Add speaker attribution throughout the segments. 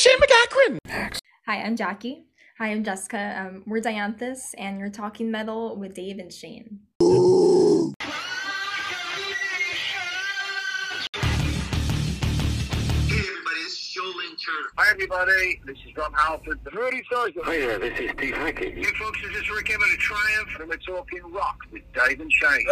Speaker 1: Shane McGackran.
Speaker 2: Hi, I'm Jackie.
Speaker 3: Hi, I'm Jessica. Um, we're Dianthus, and you're talking metal with Dave and Shane.
Speaker 4: Hey everybody, this is Joel Hi, everybody. This is Rob Halford. The Rudy Thursday.
Speaker 5: Hi there, this is Steve Hackett.
Speaker 4: You folks, this is Rik Emmett of Triumph, and we're talking rock with Dave and Shane.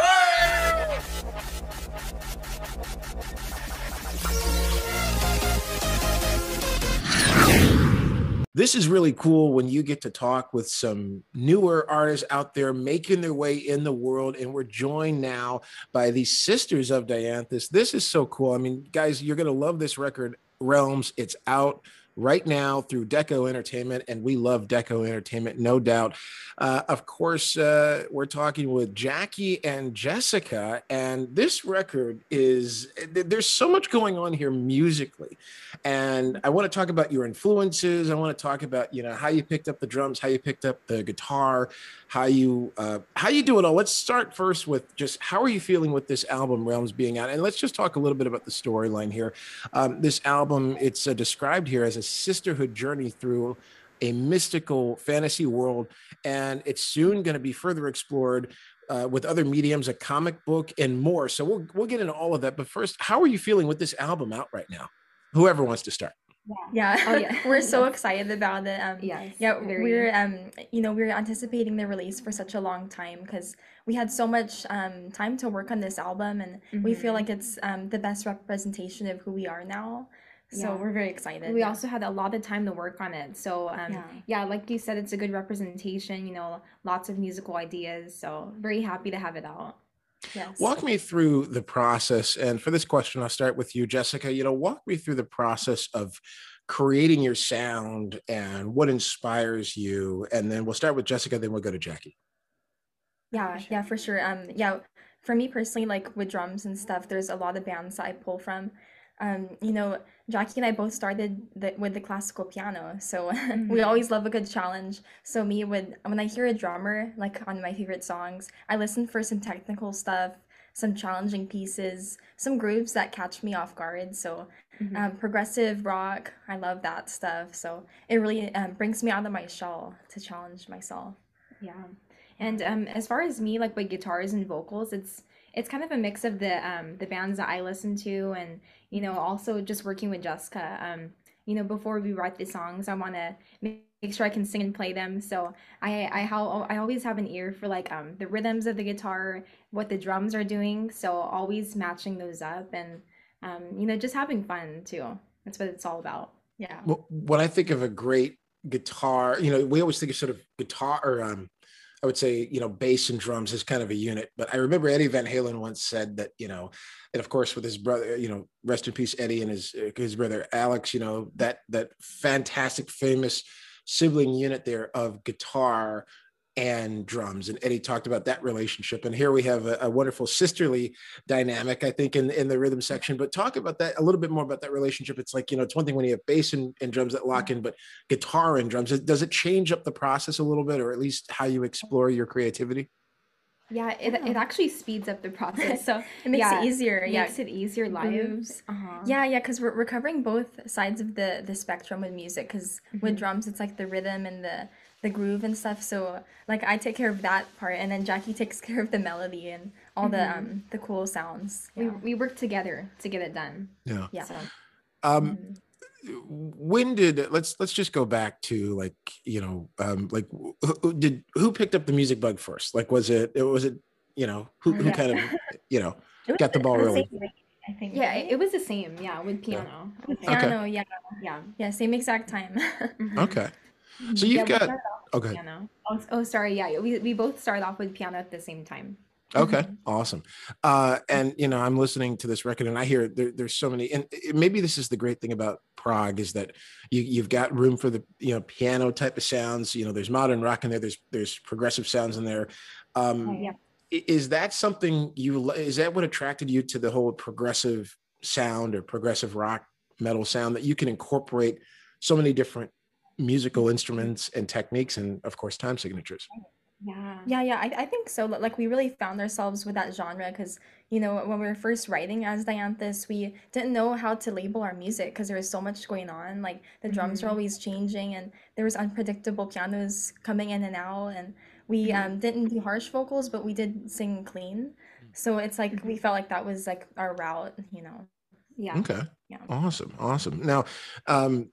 Speaker 1: This is really cool when you get to talk with some newer artists out there making their way in the world. And we're joined now by the Sisters of Dianthus. This is so cool. I mean, guys, you're going to love this record, Realms. It's out right now through Deko Entertainment, and we love Deko Entertainment, no doubt. Uh, of course, uh, we're talking with Jackie and Jessica, and this record is there's so much going on here musically, and I want to talk about your influences. I want to talk about you know how you picked up the drums, how you picked up the guitar, how you uh, how you do it all. Let's start first with just how are you feeling with this album Realms being out, and let's just talk a little bit about the storyline here. Um, this album it's uh, described here as a sisterhood journey through a mystical fantasy world, and it's soon going to be further explored uh, with other mediums, a comic book, and more. So we'll we'll get into all of that. But first, how are you feeling with this album out right now? Whoever wants to start.
Speaker 3: Yeah,
Speaker 2: Oh, yeah.
Speaker 3: we're so excited about it. Um,
Speaker 2: Yes,
Speaker 3: yeah,
Speaker 2: very.
Speaker 3: we're um, you know, we're anticipating the release for such a long time because we had so much um time to work on this album, and we feel
Speaker 2: Mhm.
Speaker 3: like it's um the best representation of who we are now. So
Speaker 2: Yeah.
Speaker 3: we're very excited.
Speaker 2: We
Speaker 3: yeah.
Speaker 2: also had a lot of time to work on it. So, um,
Speaker 3: Yeah.
Speaker 2: yeah. like you said, it's a good representation, you know, lots of musical ideas. So, very happy to have it out.
Speaker 3: yes.
Speaker 1: Walk me through the process. And for this question, I'll start with you, Jessica. You know, walk me through the process of creating your sound and what inspires you. And then we'll start with Jessica, then we'll go to Jackie.
Speaker 3: Yeah, yeah, for sure. Um, yeah, for me personally, like with drums and stuff, there's a lot of bands that I pull from. Um, you know, Jackie and I both started the, with the classical piano, so we
Speaker 2: Mhm.
Speaker 3: always love a good challenge. So me, when when I hear a drummer like on my favorite songs, I listen for some technical stuff, some challenging pieces, some grooves that catch me off guard. So
Speaker 2: Mhm.
Speaker 3: um, progressive rock, I love that stuff. So it really um, brings me out of my shell to challenge myself.
Speaker 2: Yeah. And um, as far as me, like with guitars and vocals, it's it's kind of a mix of the um, the bands that I listen to, and you know, also just working with Jessica. Um, you know, before we write the songs, I want to make sure I can sing and play them. So I I I always have an ear for like um the rhythms of the guitar, what the drums are doing. So always matching those up, and um, you know, just having fun too. That's what it's all about.
Speaker 3: Yeah.
Speaker 1: Well, when I think of a great guitar, you know, we always think of sort of guitar or um, I would say, you know, bass and drums is kind of a unit. But I remember Eddie Van Halen once said that, you know, and of course with his brother, you know, rest in peace, Eddie and his his brother Alex, you know, that that fantastic, famous sibling unit there of guitar and drums. And Eddie talked about that relationship. And here we have a, a wonderful sisterly dynamic, I think, in, in the rhythm section. But talk about that a little bit more about that relationship. It's like, you know, it's one thing when you have bass and, and drums that lock in, but guitar and drums, does it change up the process a little bit, or at least how you explore your creativity?
Speaker 2: Yeah, it, it actually speeds up the process. So
Speaker 3: It makes
Speaker 2: yeah,
Speaker 3: it easier.
Speaker 2: It
Speaker 3: yeah.
Speaker 2: makes it easier
Speaker 3: lives.
Speaker 2: Uh-huh.
Speaker 3: Yeah, yeah, because we're, we're covering both sides of the the spectrum with music. Because with
Speaker 2: Mhm.
Speaker 3: drums, it's like the rhythm and the the groove and stuff. So like I take care of that part, and then Jackie takes care of the melody and all the
Speaker 2: Mhm.
Speaker 3: um the cool sounds.
Speaker 2: we,
Speaker 3: Yeah.
Speaker 2: we work together to get it done.
Speaker 1: Yeah.
Speaker 3: Yeah.
Speaker 2: So,
Speaker 1: Um,
Speaker 3: Mhm.
Speaker 1: when did let's let's just go back to like you know um like who, who did who picked up the music bug first like was it it was it you know who, who
Speaker 3: Yeah.
Speaker 1: kind of you know got the ball
Speaker 3: the
Speaker 1: rolling.
Speaker 3: I think.
Speaker 2: yeah, it, it was the same. Yeah, with piano. I think.
Speaker 1: Okay.
Speaker 3: piano. Yeah,
Speaker 2: Yeah.
Speaker 3: yeah, same exact time.
Speaker 2: Mhm.
Speaker 1: okay so you've
Speaker 2: we
Speaker 1: got
Speaker 2: started off with
Speaker 1: okay
Speaker 2: Piano. Oh, oh, sorry. Yeah, we, we both started off with piano at the same time.
Speaker 1: Okay, awesome. Uh, and you know, I'm listening to this record, and I hear there, there's so many, and it- maybe this is the great thing about prog is that you you've got room for the you know piano type of sounds. You know, there's modern rock in there. There's there's progressive sounds in there. Um,
Speaker 2: Oh, yeah.
Speaker 1: Is that something you? Is that what attracted you to the whole progressive sound or progressive rock metal sound that you can incorporate so many different musical instruments and techniques, and of course, time signatures?
Speaker 2: Yeah.
Speaker 3: Yeah, yeah, I, I think so. Like we really found ourselves with that genre because, you know, when we were first writing as Dianthus, we didn't know how to label our music because there was so much going on. Like the drums were
Speaker 2: Mhm.
Speaker 3: always changing and there was unpredictable pianos coming in and out and we
Speaker 2: Mhm.
Speaker 3: um didn't do harsh vocals, but we did sing clean. So it's like we
Speaker 2: Mhm.
Speaker 3: felt like that was like our route, you know.
Speaker 2: Yeah.
Speaker 1: Okay.
Speaker 3: Yeah.
Speaker 1: Awesome. Awesome. Now, um,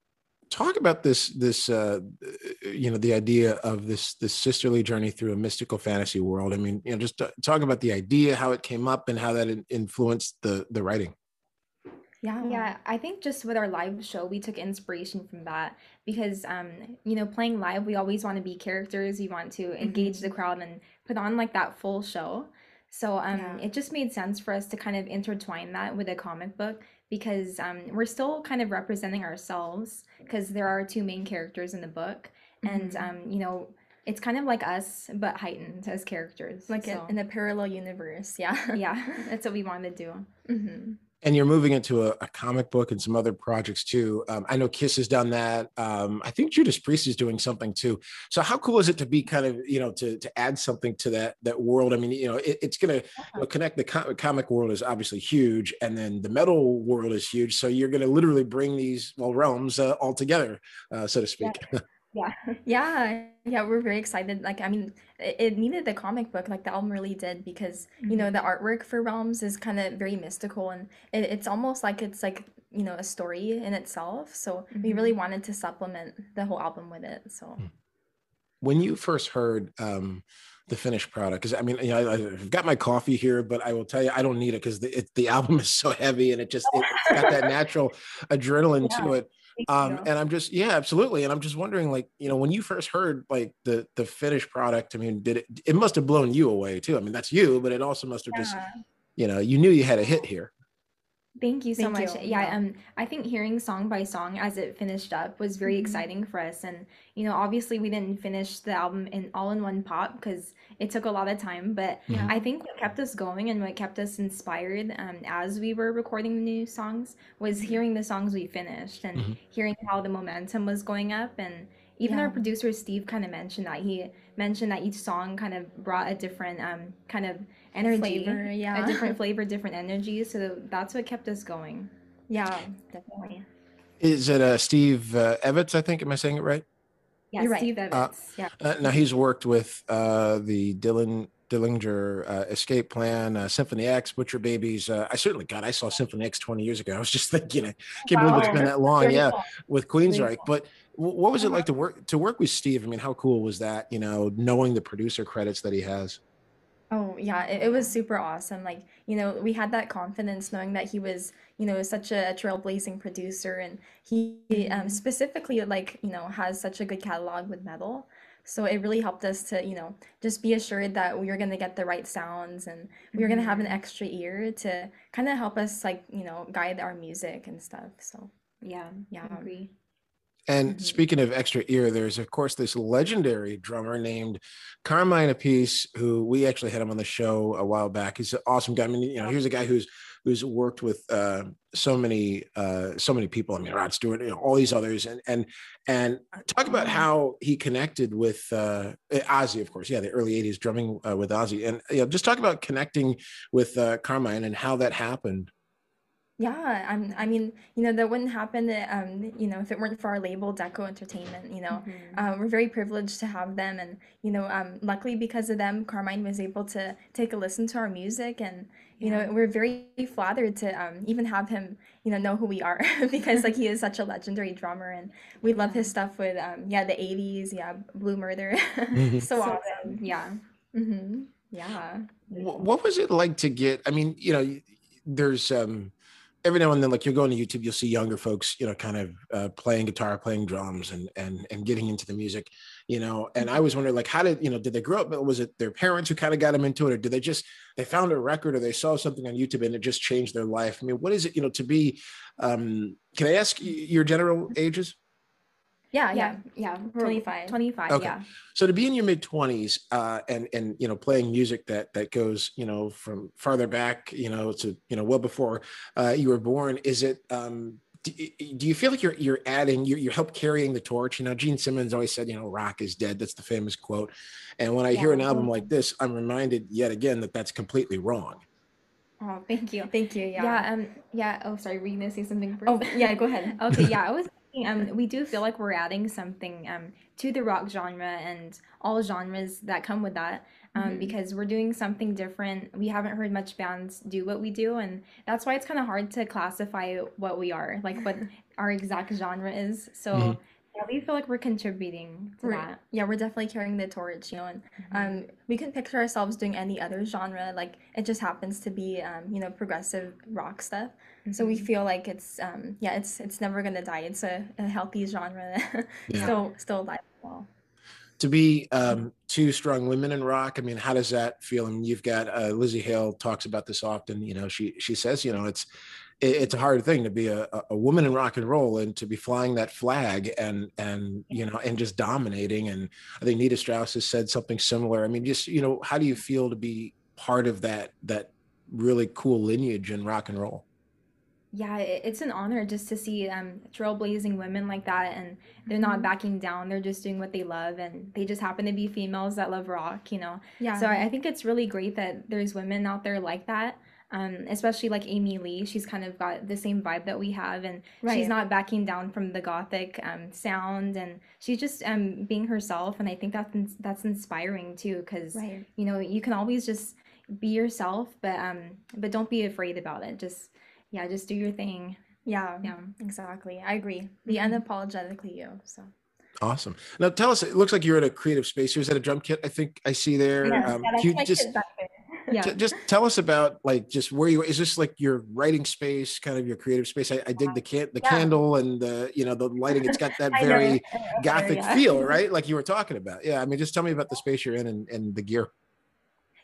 Speaker 1: talk about this, this, uh, you know, the idea of this, this sisterly journey through a mystical fantasy world. I mean, you know, just t- talk about the idea, how it came up and how that in- influenced the, the writing.
Speaker 3: Yeah.
Speaker 2: Yeah, I think just with our live show, we took inspiration from that because, um, you know, playing live, we always want to be characters. We want to engage the crowd and put on like that full show. So, um,
Speaker 3: Yeah.
Speaker 2: it just made sense for us to kind of intertwine that with a comic book because, um, we're still kind of representing ourselves because there are two main characters in the book, and,
Speaker 3: Mhm.
Speaker 2: um, you know, it's kind of like us but heightened as characters.
Speaker 3: Like in,
Speaker 2: so,
Speaker 3: in a parallel universe. Yeah.
Speaker 2: yeah, that's what we want to do.
Speaker 3: hmm
Speaker 1: And you're moving into a, a comic book and some other projects too. Um, I know Kiss has done that. Um, I think Judas Priest is doing something too. So how cool is it to be kind of you know to to add something to that that world? I mean, you know, it, it's going to you know, connect. The co- comic world is obviously huge, and then the metal world is huge. So you're going to literally bring these well realms uh, all together, uh, so to speak.
Speaker 2: Yeah.
Speaker 3: Yeah, yeah, yeah we're very excited. Like, I mean, it, it needed the comic book, like the album really did, because you know mm-hmm. the artwork for Realms is kind of very mystical, and it, it's almost like it's like you know a story in itself. So we really mm-hmm. wanted to supplement the whole album with it. So hmm.
Speaker 1: when you first heard um, the finished product, because I mean, you know, I, I've got my coffee here, but I will tell you, I don't need it because the, it, the album is so heavy and it just it, has got that natural adrenaline to it. Um, and I'm just, yeah, absolutely. And I'm just wondering, like, you know, when you first heard like the the finished product, I mean, did it? It must have blown you away too. I mean, that's you, but it also must have just, you know, you knew you had a hit here.
Speaker 2: Thank you so
Speaker 3: Thank
Speaker 2: much.
Speaker 3: you.
Speaker 2: Yeah,
Speaker 3: Yeah.
Speaker 2: um, I think hearing song by song as it finished up was very
Speaker 3: Mhm.
Speaker 2: exciting for us. And, you know, obviously we didn't finish the album in all in one pop because it took a lot of time. But
Speaker 3: Yeah.
Speaker 2: I think what kept us going and what kept us inspired um, as we were recording the new songs was hearing the songs we finished and
Speaker 1: Mhm.
Speaker 2: hearing how the momentum was going up. And even our producer Steve kind of mentioned that he mentioned that each song kind of brought a different um, kind of energy,
Speaker 3: Flavor, yeah.
Speaker 2: a different flavor, different energy. So that's what kept us going.
Speaker 3: yeah, definitely.
Speaker 1: Is it uh, Steve uh, Evans? I think. Am I saying it right?
Speaker 2: Yeah,
Speaker 3: You're right.
Speaker 2: Steve Evans. yeah.
Speaker 1: Uh, now he's worked with uh, the Dylan Dillinger uh, Escape Plan, uh, Symphony X, Butcher Babies. Uh, I certainly, God, I saw Symphony X 20 years ago. I was just thinking, I can't believe it's been that long. Yeah, with Queensryche. But what was it like to work to work with Steve? I mean, how cool was that? You know, knowing the producer credits that he has.
Speaker 3: Oh yeah, it, it was super awesome. Like, you know, we had that confidence knowing that he was, you know, such a trailblazing producer and he um specifically like, you know, has such a good catalog with metal. So it really helped us to, you know, just be assured that we were gonna get the right sounds and we were gonna have an
Speaker 2: Mhm.
Speaker 3: extra ear to kind of help us like, you know, guide our music and stuff. So
Speaker 2: Yeah,
Speaker 3: Yeah.
Speaker 2: I agree.
Speaker 1: And
Speaker 3: Mhm.
Speaker 1: speaking of extra ear, there's of course this legendary drummer named Carmine Appice, who we actually had him on the show a while back. He's an awesome guy. I mean, you know, here's a guy who's who's worked with uh, so many uh, so many people. I mean, Rod Stewart, you know, all these others, and and and talk about how he connected with uh, Ozzy, of course. Yeah, the early '80s drumming uh, with Ozzy, and you know, just talk about connecting with uh, Carmine and how that happened.
Speaker 3: Yeah, I'm, I mean, you know, that wouldn't happen, um, you know, if it weren't for our label, Deko Entertainment, you know.
Speaker 2: Mhm.
Speaker 3: uh, we're very privileged to have them and you know um, luckily because of them carmine was able to take a listen to our music and you
Speaker 2: Yeah.
Speaker 3: know we're very flattered to um, even have him you know know who we are because like he is such a legendary drummer and we love his stuff with um, yeah the 80s yeah blue murder
Speaker 1: Mhm.
Speaker 3: so
Speaker 2: So
Speaker 3: awesome
Speaker 2: good. Yeah.
Speaker 3: hmm yeah
Speaker 1: Wh- what was it like to get i mean you know y- there's um every now and then like you'll go on youtube you'll see younger folks you know kind of uh, playing guitar playing drums and and and getting into the music you know? And i was wondering like how did you know did they grow up? Was it their parents who kind of got them into it or did they just they found a record or they saw something on youtube and it just changed their life? I mean what is it you know to be um can i ask your general ages
Speaker 3: yeah
Speaker 2: Yeah.
Speaker 3: yeah
Speaker 2: Yeah.
Speaker 3: 25
Speaker 2: 25.
Speaker 1: Okay.
Speaker 2: Yeah.
Speaker 1: so to be in your mid 20s uh, and and you know playing music that that goes you know from farther back you know to you know well before uh, you were born is it um do, do, you feel like you're you're adding you're, you're help carrying the torch you know gene simmons always said you know rock is dead that's the famous quote and when i yeah. hear an album like this i'm reminded yet again that that's completely wrong
Speaker 2: oh thank you
Speaker 3: thank you
Speaker 2: yeah yeah um yeah oh sorry were you gonna say something
Speaker 3: first? oh yeah go ahead
Speaker 2: okay yeah i was um we do feel like we're adding something um to the rock genre and all genres that come with that um, mm-hmm. because we're doing something different. We haven't heard much bands do what we do, and that's why it's kind of hard to classify what we are, like what our exact genre is. So. Mm-hmm. Yeah, we feel like we're contributing to
Speaker 3: we're,
Speaker 2: that.
Speaker 3: Yeah, we're definitely carrying the torch, you know, and mm-hmm. um, we can picture ourselves doing any other genre. Like it just happens to be, um, you know, progressive rock stuff. So we mm-hmm. feel like it's, um, yeah, it's it's never gonna die. It's a, a healthy genre, yeah. still still alive. Well
Speaker 1: to be um, two strong women in rock. I mean, how does that feel? I mean, you've got uh, Lzzy Hale talks about this often. You know, she she says, you know, it's it's a hard thing to be a, a woman in rock and roll and to be flying that flag and and you know and just dominating. And I think Nita Strauss has said something similar. I mean, just you know, how do you feel to be part of that that really cool lineage in rock and roll?
Speaker 2: Yeah, it's an honor just to see um, trailblazing women like that, and they're not mm-hmm. backing down. They're just doing what they love, and they just happen to be females that love rock, you know. Yeah. So I, I think it's really great that there's women out there like that, um, especially like Amy Lee. She's kind of got the same vibe that we have, and right. she's not backing down from the gothic um, sound, and she's just um, being herself. And I think that's that's inspiring too, because right. you know you can always just be yourself, but um, but don't be afraid about it. Just yeah, just do your thing.
Speaker 3: Yeah, yeah, exactly. I agree. Be mm-hmm. unapologetically you. So
Speaker 1: awesome. Now tell us. It looks like you're in a creative space. Here's at a drum kit. I think I see there.
Speaker 3: Yes, um, yeah, you just
Speaker 1: yeah. just tell us about like just where you is this like your writing space, kind of your creative space? I, I dig the can the yeah. candle and the you know the lighting. It's got that very gothic yeah. feel, right? Like you were talking about. Yeah, I mean, just tell me about the space you're in and, and the gear.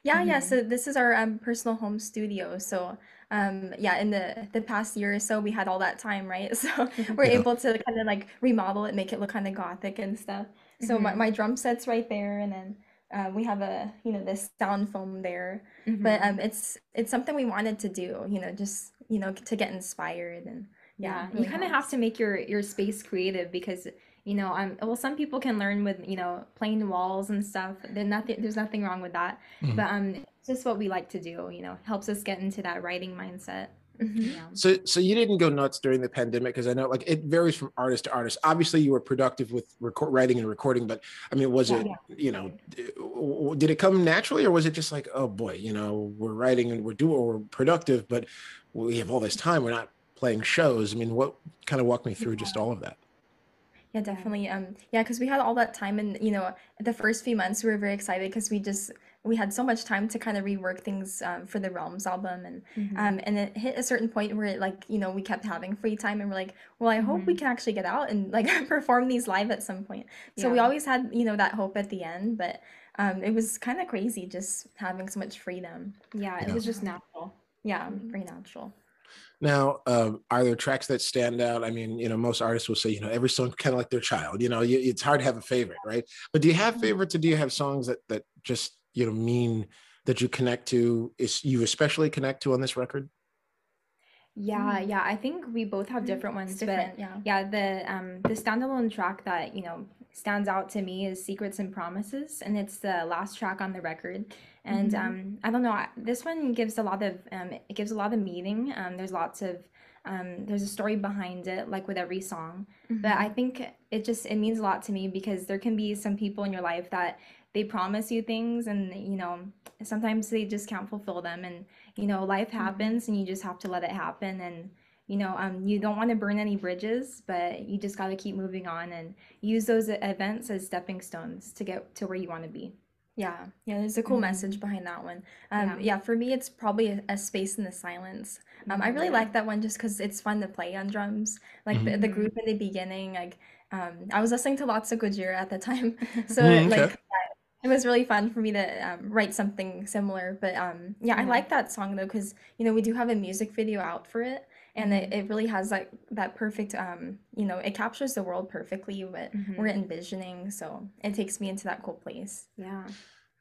Speaker 3: Yeah, mm-hmm. yeah. So this is our um, personal home studio. So um yeah in the the past year or so we had all that time right so we're yeah. able to kind of like remodel it make it look kind of gothic and stuff so mm-hmm. my, my drum set's right there and then uh, we have a you know this sound foam there mm-hmm. but um it's it's something we wanted to do you know just you know to get inspired and
Speaker 2: yeah, yeah you kind of have to make your your space creative because you know um well some people can learn with you know plain walls and stuff there's nothing there's nothing wrong with that mm-hmm. but um it's just what we like to do you know helps us get into that writing mindset
Speaker 1: mm-hmm. yeah. So, so you didn't go nuts during the pandemic because I know, like, it varies from artist to artist. Obviously, you were productive with record, writing and recording, but I mean, was yeah, it, yeah. you know, did it come naturally, or was it just like, oh boy, you know, we're writing and we're doing, we're productive, but we have all this time, we're not playing shows. I mean, what kind of walk me through just all of that?
Speaker 3: Yeah, definitely. Um, yeah, because we had all that time, and you know, the first few months we were very excited because we just we had so much time to kind of rework things um, for the Realms album, and mm-hmm. um, and it hit a certain point where like you know we kept having free time, and we're like, well, I hope mm-hmm. we can actually get out and like perform these live at some point. So yeah. we always had you know that hope at the end, but um, it was kind of crazy just having so much freedom.
Speaker 2: Yeah, it yeah. was just natural.
Speaker 3: Yeah, very natural.
Speaker 1: Now, um, are there tracks that stand out? I mean, you know, most artists will say, you know, every song kind of like their child. You know, you, it's hard to have a favorite, right? But do you have mm-hmm. favorites, or do you have songs that that just you know mean that you connect to? Is you especially connect to on this record?
Speaker 2: Yeah, yeah. I think we both have different ones, different, but yeah, yeah. The um the standalone track that you know stands out to me is "Secrets and Promises," and it's the last track on the record and mm-hmm. um, I don't know. This one gives a lot of um, it gives a lot of meaning. Um, there's lots of um, there's a story behind it, like with every song. Mm-hmm. But I think it just it means a lot to me because there can be some people in your life that they promise you things, and you know sometimes they just can't fulfill them, and you know life mm-hmm. happens, and you just have to let it happen, and you know um, you don't want to burn any bridges but you just got to keep moving on and use those events as stepping stones to get to where you want to be
Speaker 3: yeah, yeah, there's a cool mm-hmm. message behind that one. Um, yeah. yeah. for me, it's probably a, a space in the silence. Um, mm-hmm. I really like that one just because it's fun to play on drums. Like mm-hmm. the, the group in the beginning, like um, I was listening to lots of Gojira at the time, so mm, okay. like it was really fun for me to um, write something similar. But um, yeah, I like that song though because you know we do have a music video out for it, and it, it really has like that perfect um you know it captures the world perfectly what mm-hmm. we're envisioning. So it takes me into that cool place.
Speaker 2: Yeah.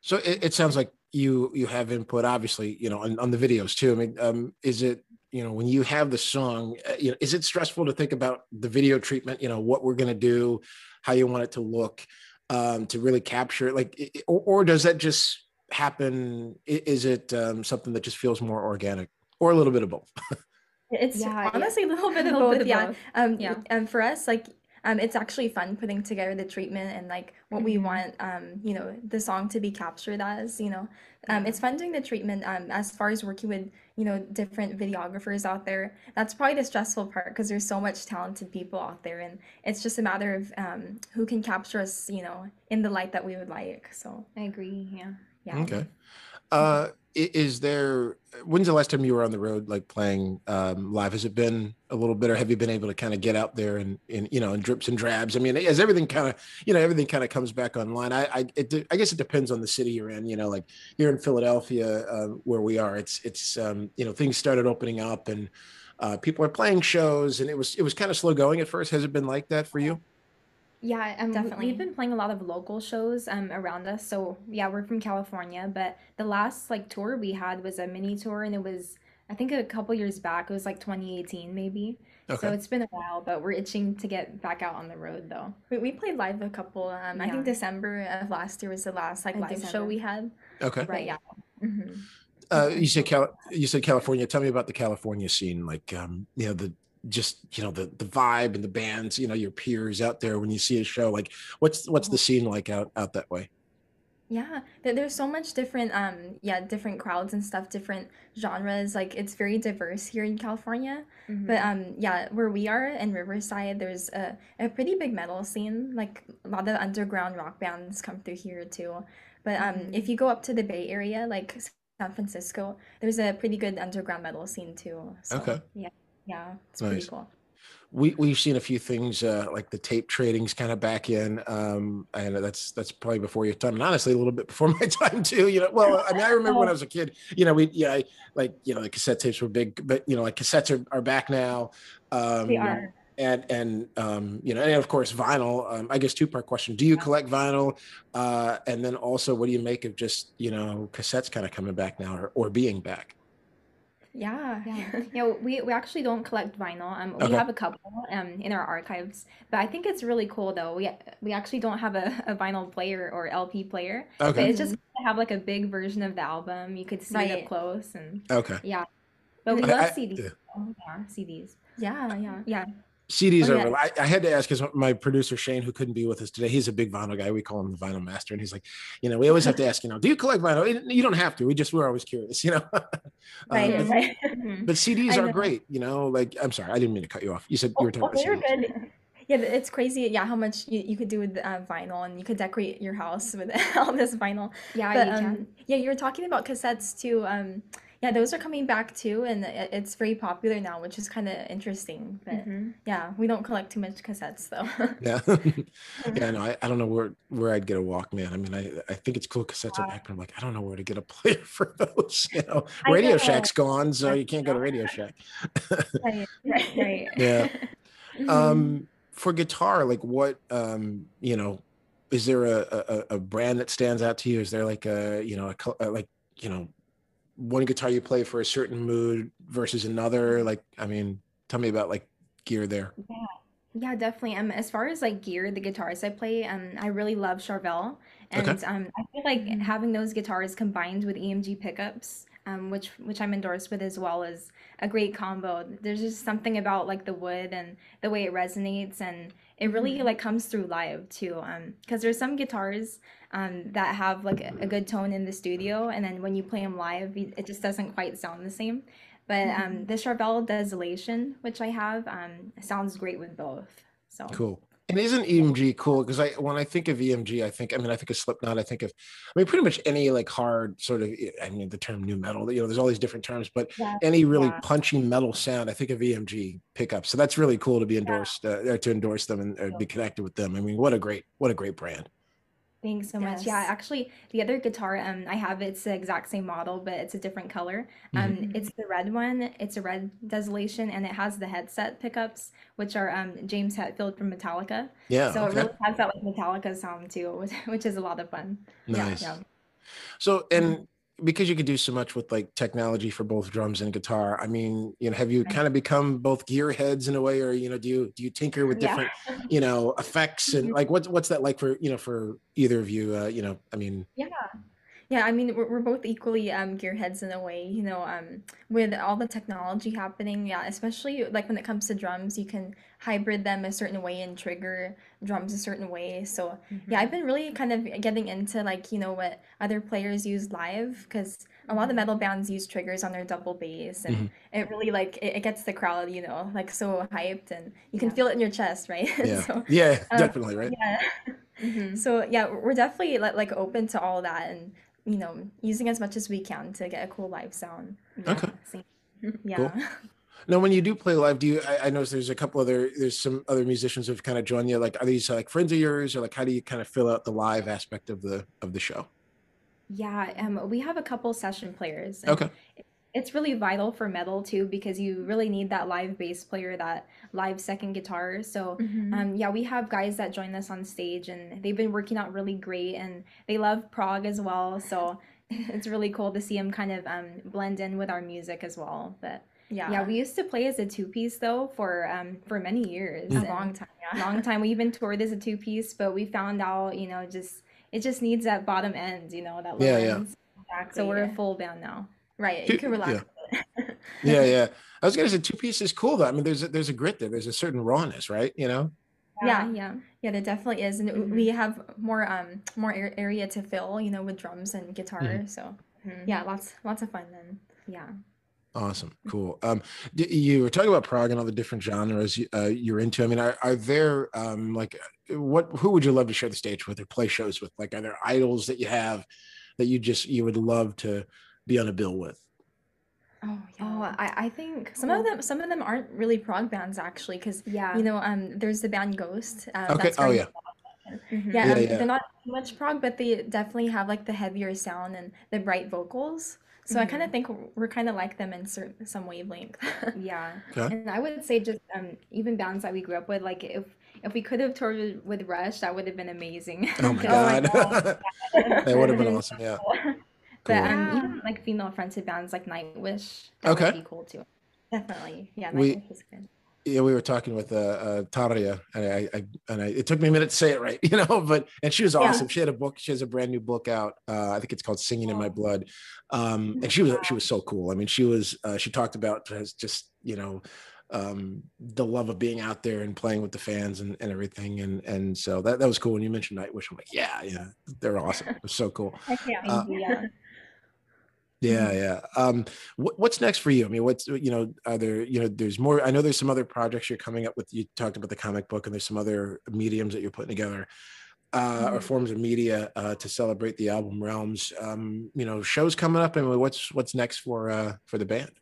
Speaker 1: So it, it sounds like you you have input obviously you know on, on the videos too. I mean um is it you know when you have the song uh, you know is it stressful to think about the video treatment you know what we're going to do how you want it to look um, to really capture it? Like or, or, does that just happen? Is it um, something that just feels more organic or a little bit of both
Speaker 3: it's yeah, honestly yeah. a little bit of both, yeah both. um yeah. and for us like um, it's actually fun putting together the treatment and like what mm-hmm. we want um, you know the song to be captured as you know. Um, it's fun doing the treatment um, as far as working with you know different videographers out there. That's probably the stressful part because there's so much talented people out there and it's just a matter of um, who can capture us you know in the light that we would like so.
Speaker 2: I agree yeah.
Speaker 1: Yeah. Okay. Uh is there when's the last time you were on the road like playing um, live? Has it been a little bit or have you been able to kind of get out there and, you know in drips and drabs? I mean as everything kind of you know everything kind of comes back online? I I, it, I guess it depends on the city you're in you know like here in philadelphia uh, where we are it's it's um, you know things started opening up and uh, people are playing shows and it was it was kind of slow going at first. Has it been like that for you
Speaker 2: yeah, um, Definitely. we've been playing a lot of local shows um around us. So yeah, we're from California, but the last like tour we had was a mini tour, and it was I think a couple years back. It was like 2018 maybe. Okay. So it's been a while, but we're itching to get back out on the road though.
Speaker 3: We, we played live a couple. Um, I think December of last year was the last like live show we had.
Speaker 1: Okay.
Speaker 2: Right. Yeah.
Speaker 1: hmm Uh, you said Cal- you said California. Tell me about the California scene, like um, you know the just you know the the vibe and the bands you know your peers out there when you see a show like what's what's the scene like out out that way?
Speaker 3: Yeah there's so much different um yeah different crowds and stuff different genres like it's very diverse here in california. Mm-hmm. but um yeah where we are in riverside there's a, a pretty big metal scene like a lot of underground rock bands come through here too. But um mm-hmm. if you go up to the bay area like san francisco there's a pretty good underground metal scene too
Speaker 1: so, okay.
Speaker 3: yeah yeah, it's nice. pretty cool.
Speaker 1: We we've seen a few things uh, like the tape trading's kind of back in, um, and that's that's probably before your time, and honestly a little bit before my time too. You know, well, I mean, I remember when I was a kid. You know, we yeah, I, like you know, the cassette tapes were big, but you know, like cassettes are, are back now.
Speaker 3: Um, they are.
Speaker 1: And and um, you know, and of course, vinyl. Um, I guess two part question: Do you collect vinyl? Uh, and then also, what do you make of just you know cassettes kind of coming back now or, or being back?
Speaker 3: Yeah.
Speaker 2: Yeah. yeah, we, we actually don't collect vinyl. Um, we have a couple um in our archives, but I think it's really cool though. We we actually don't have a, a vinyl player or LP player. But it's just to have like a big version of the album. You could see it up close and
Speaker 1: Okay.
Speaker 2: yeah. But we love CDs. yeah. yeah, CDs.
Speaker 3: Yeah, yeah.
Speaker 2: Yeah.
Speaker 1: CDs oh, are. Yeah. I, I, had to ask because my producer Shane, who couldn't be with us today, he's a big vinyl guy. We call him the vinyl master, and he's like, you know, we always have to ask, you know, do you collect vinyl? You don't have to. We just we're always curious, you know.
Speaker 3: right, um, right.
Speaker 1: but CDs are great, you know. Like, I'm sorry, I didn't mean to cut you off. You said you were talking oh, about CDs. Good.
Speaker 3: Yeah, it's crazy. Yeah, how much you, you could do with uh, vinyl, and you could decorate your house with all this vinyl.
Speaker 2: Yeah, but,
Speaker 3: um, yeah, you were talking about cassettes too. Um, yeah, those are coming back too, and it's very popular now, which is kind of interesting. But mm-hmm. yeah, we don't collect too much cassettes though.
Speaker 1: yeah, yeah. No, I, I don't know where where I'd get a Walkman. I mean, I I think it's cool cassettes are back, but I'm like, I don't know where to get a player for those. You know, Radio know. Shack's gone, so you can't go to Radio Shack.
Speaker 3: right, right, right.
Speaker 1: Yeah. Mm-hmm. Um, for guitar, like what um, you know, is there a, a, a brand that stands out to you? Is there like a you know a, like you know one guitar you play for a certain mood versus another? Like, I mean, tell me about like gear there.
Speaker 2: Yeah. Yeah, definitely. Um, as far as like gear, the guitars I play, um, I really love Charvel, and okay. um, I feel like having those guitars combined with EMG pickups, um, which which I'm endorsed with as well, is a great combo. There's just something about like the wood and the way it resonates, and it really mm-hmm. like comes through live too. Um, because there's some guitars um, that have like a, a, good tone in the studio, and then when you play them live, it just doesn't quite sound the same. But um, mm-hmm. the Charvel Desolation, which I have, um, sounds great with both. So
Speaker 1: cool. And isn't EMG cool? Because I, when I think of EMG, I think, I mean, I think of Slipknot. I think of, I mean, pretty much any like hard sort of, I mean, the term new metal. You know, there's all these different terms, but yeah, any really yeah. punchy metal sound, I think of EMG pickups. So that's really cool to be endorsed, yeah. uh, to endorse them and uh, be connected with them. I mean, what a great, what a great brand.
Speaker 2: Thanks so much. Yeah, actually, the other guitar um I have it's the exact same model, but it's a different color. Um, mm-hmm. it's the red one. It's a red Desolation, and it has the Het Set pickups, which are um James Hetfield from Metallica.
Speaker 1: Yeah.
Speaker 2: So it really has that like Metallica sound too, which, which is a lot of fun.
Speaker 1: Nice. Yeah. yeah. So and because you can do so much with like technology for both drums and guitar. I mean, you know, have you kind of become both gearheads in a way, or you know, do you do you tinker with different, yeah. you know, effects and like what's what's that like for you know for either of you? Uh, you know, I mean,
Speaker 3: yeah. Yeah, I mean, we're, we're both equally um, gearheads in a way, you know, um, with all the technology happening. Yeah, especially like when it comes to drums, you can hybrid them a certain way and trigger drums a certain way. So, mm-hmm. yeah, I've been really kind of getting into like, you know, what other players use live because a lot of mm-hmm. metal bands use triggers on their double bass and mm-hmm. it really like it, it, gets the crowd, you know, like so hyped and you can yeah. feel it in your chest, right?
Speaker 1: Yeah, so, yeah, um, definitely, right?
Speaker 3: Yeah. Mm-hmm. So yeah, we're definitely like, like open to all that and you know, using as much as we can to get a cool live sound.
Speaker 1: Yeah. Okay. Yeah. Cool. Now, when you do play live, do you? I, I know there's a couple other, there's some other musicians who've kind of joined you. Like, are these like friends of yours, or like how do you kind of fill out the live aspect of the of the show?
Speaker 2: Yeah, um, we have a couple session players.
Speaker 1: Okay
Speaker 2: it's really vital for metal too because you really need that live bass player that live second guitar. So mm-hmm. um, yeah we have guys that join us on stage and they've been working out really great and they love prog as well. So it's really cool to see them kind of um, blend in with our music as well. But yeah yeah. we used to play as a two piece though for um for many years.
Speaker 3: A long time
Speaker 2: yeah. Long time. We even toured as a two piece but we found out you know just it just needs that bottom end you know that
Speaker 1: yeah, yeah.
Speaker 2: Exactly. so we're a full band now
Speaker 3: Right. You can relax.
Speaker 1: Yeah. yeah, yeah. I was gonna say two piece is cool though. I mean, there's a, there's a grit there. There's a certain rawness, right? You know.
Speaker 3: Yeah, yeah, yeah. There definitely is, and mm-hmm. we have more um more area to fill, you know, with drums and guitar. Mm-hmm. So mm-hmm. yeah, lots lots of fun then. Yeah.
Speaker 1: Awesome, cool. Um, you were talking about prog and all the different genres uh, you're into. I mean, are, are there um like what who would you love to share the stage with or play shows with? Like, are there idols that you have that you just you would love to be on a bill with?
Speaker 2: Oh, yeah. Oh, I, I think
Speaker 3: some of them some of them aren't really prog bands actually because yeah you know um there's the band Ghost um,
Speaker 1: okay oh yeah
Speaker 3: mm-hmm. yeah, yeah, um, yeah, they're not too much prog but they definitely have like the heavier sound and the bright vocals so mm-hmm. I kind of think we're kind of like them in certain some wavelength
Speaker 2: yeah okay. and I would say just um even bands that we grew up with like if if we could have toured with Rush that would have been amazing
Speaker 1: oh my god, oh my god. that would have been awesome yeah
Speaker 2: Cool. But um, even like female fronted bands like Nightwish, that
Speaker 1: okay.
Speaker 2: would be cool too.
Speaker 3: Definitely, yeah. Nightwish
Speaker 1: we, is good. Yeah, we were talking with uh, uh Tarja, and I, I and I, it took me a minute to say it right, you know. But and she was awesome. Yeah. She had a book. She has a brand new book out. Uh, I think it's called "Singing in My Blood," um, and she was she was so cool. I mean, she was uh, she talked about just you know um, the love of being out there and playing with the fans and, and everything. And and so that, that was cool. When you mentioned Nightwish, I'm like, yeah, yeah, they're awesome. It was so cool.
Speaker 3: Uh, yeah.
Speaker 1: Yeah, mm-hmm. yeah. Um, what, what's next for you? I mean, what's you know, are there you know, there's more. I know there's some other projects you're coming up with. You talked about the comic book, and there's some other mediums that you're putting together, uh, mm-hmm. or forms of media uh, to celebrate the album Realms. Um, you know, shows coming up, and what's what's next for uh, for the band?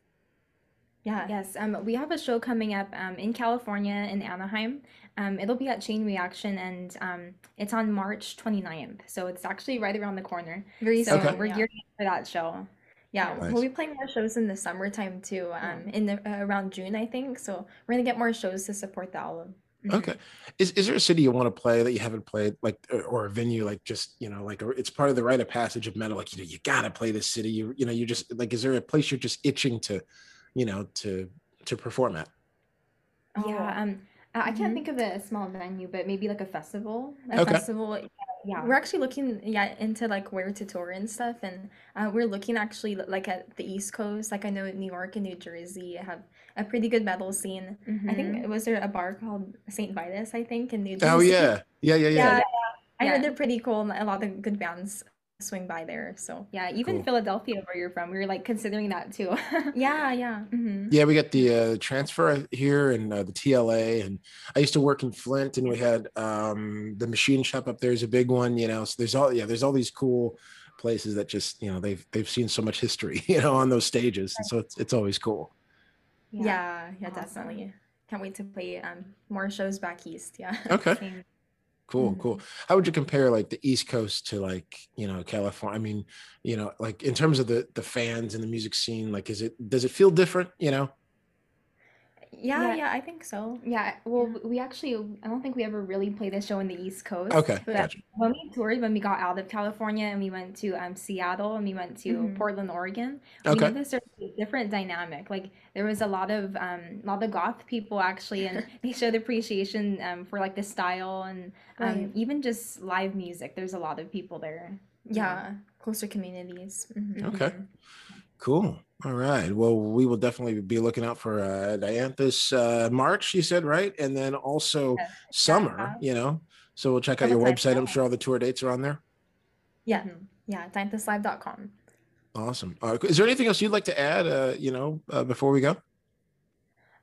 Speaker 2: Yeah. Yes. Um, we have a show coming up um, in California in Anaheim. Um, it'll be at Chain Reaction and um, it's on March 29th. So it's actually right around the corner. Very so okay. we're yeah. gearing for that show.
Speaker 3: Yeah, nice. we'll be playing more shows in the summertime too. Um, in the, uh, around June, I think. So we're gonna get more shows to support the album.
Speaker 1: Mm-hmm. Okay, is is there a city you want to play that you haven't played, like, or a venue, like, just you know, like, it's part of the rite of passage of metal, like, you know, you gotta play this city. You you know, you just like, is there a place you're just itching to, you know, to to perform at?
Speaker 2: Yeah, oh. um, I can't mm-hmm. think of a small venue, but maybe like a festival.
Speaker 3: A okay. festival, yeah we're actually looking yeah into like where to tour and stuff and uh, we're looking actually like at the east coast like i know new york and new jersey have a pretty good metal scene mm-hmm. i think mm-hmm. was there a bar called st vitus i think in new jersey
Speaker 1: oh yeah yeah yeah yeah, yeah,
Speaker 3: i heard they're pretty cool and a lot of good bands swing by there. So
Speaker 2: yeah, even cool. Philadelphia, where you're from, we were like considering that too.
Speaker 3: yeah, yeah,
Speaker 1: mm-hmm. yeah. We got the uh, transfer here and uh, the TLA, and I used to work in Flint, and we had um, the machine shop up there is a big one. You know, so there's all yeah, there's all these cool places that just you know they've they've seen so much history, you know, on those stages, and so it's it's always cool.
Speaker 3: Yeah, yeah, yeah awesome. definitely. Can't wait to play um, more shows back east. Yeah.
Speaker 1: Okay. Cool, mm-hmm. cool. How would you compare like the East Coast to like, you know, California? I mean, you know, like in terms of the the fans and the music scene, like is it does it feel different, you know?
Speaker 3: Yeah,
Speaker 2: Yeah.
Speaker 3: yeah, I think so.
Speaker 2: Yeah, well, we actually, I don't think we ever really played a show in the East Coast.
Speaker 1: Okay,
Speaker 2: But
Speaker 1: gotcha.
Speaker 2: when we toured, when we got out of California and we went to um, Seattle and we went to
Speaker 3: Mhm.
Speaker 2: Portland, Oregon, we
Speaker 1: Okay.
Speaker 2: noticed there was a different dynamic. Like there was a lot of um, a lot of goth people actually, and they showed appreciation um, for like the style and um,
Speaker 3: Right.
Speaker 2: even just live music. There's a lot of people there.
Speaker 3: Yeah, closer communities. Mhm.
Speaker 1: Okay. Cool. All right. Well, we will definitely be looking out for uh, Dianthus uh, March, you said, right? And then also
Speaker 2: Yes.
Speaker 1: summer,
Speaker 3: Yeah.
Speaker 1: you know? So we'll check out your website. I'm sure all the tour dates are on there.
Speaker 3: Yeah,
Speaker 2: Mhm.
Speaker 3: yeah, dianthuslive.com.
Speaker 1: Awesome. Right. Is there anything else you'd like to add, uh, you know, uh, before we go?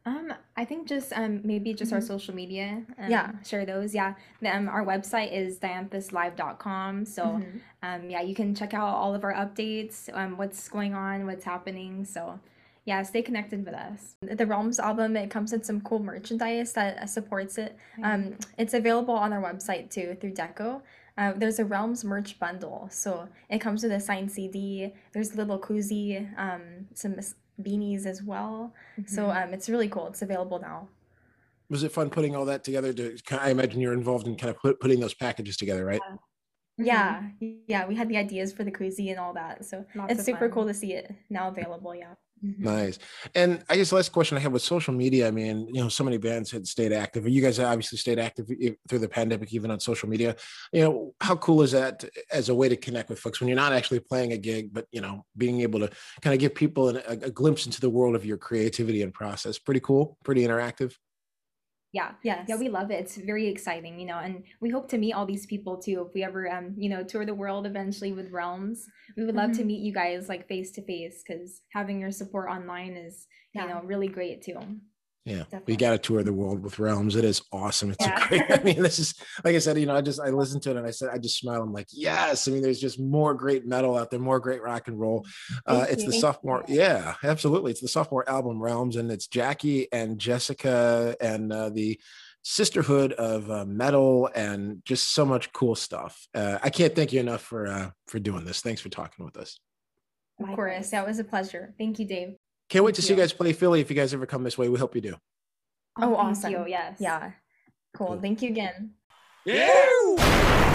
Speaker 2: Um, I think just um maybe just our
Speaker 3: Mhm.
Speaker 2: social media. Um,
Speaker 3: Yeah.
Speaker 2: Share those. Yeah. The, Um, our website is dianthuslive.com. So
Speaker 3: Mhm.
Speaker 2: um yeah, you can check out all of our updates, um what's going on, what's happening. So yeah, stay connected with us.
Speaker 3: The Realms album, it comes in some cool merchandise that uh, supports it. Um, it's available on our website too through Deko. Uh, there's a Realms merch bundle, so it comes with a signed CD. There's a little koozie, um, some beanies as well. So
Speaker 2: Mhm.
Speaker 3: um, it's really cool. It's available now.
Speaker 1: Was it fun putting all that together? To, I imagine you're involved in kind of put, putting those packages together, right?
Speaker 2: Mhm.
Speaker 3: Yeah, yeah, we had the ideas for the koozie and all that, so
Speaker 2: Lots
Speaker 3: it's
Speaker 2: of
Speaker 3: super cool to see it now available. Yeah.
Speaker 2: Mhm.
Speaker 1: Nice. And I guess the last question I have with social media, I mean, you know, so many bands had stayed active. You guys obviously stayed active through the pandemic, even on social media. You know, how cool is that as a way to connect with folks when you're not actually playing a gig, but, you know, being able to kind of give people an, a, a glimpse into the world of your creativity and process? Pretty cool, pretty interactive.
Speaker 2: Yeah.
Speaker 3: Yes.
Speaker 2: Yeah, we love it. It's very exciting, you know, and we hope to meet all these people too. If we ever, um, you know, tour the world eventually with Realms, we would love to
Speaker 3: Mhm.
Speaker 2: meet you guys like face to face because having your support online is, you know, really great too.
Speaker 1: Yeah, we got to tour the world with Realms. It is awesome. It's
Speaker 2: Yeah.
Speaker 1: a great. I mean, this is like I said. You know, I just I listened to it and I said I just smile. I'm like, yes. I mean, there's just more great metal out there, more great rock and roll. Uh, it's
Speaker 3: you.
Speaker 1: the sophomore. Yeah, absolutely. It's the sophomore album Realms, and it's Jackie and Jessica and uh, the sisterhood of uh, metal and just so much cool stuff. Uh, I can't thank you enough for uh, for doing this. Thanks for talking with us.
Speaker 3: Of course, that was a pleasure.
Speaker 2: Thank you, Dave.
Speaker 1: Can't wait
Speaker 2: Thank
Speaker 1: to see you
Speaker 2: you.
Speaker 1: guys play Philly if you guys ever come this way. We hope you do.
Speaker 3: Oh, oh
Speaker 2: thank
Speaker 3: awesome.
Speaker 2: you. Yes.
Speaker 3: Yeah. Cool.
Speaker 1: Cool.
Speaker 3: Thank you again.
Speaker 1: Yeah.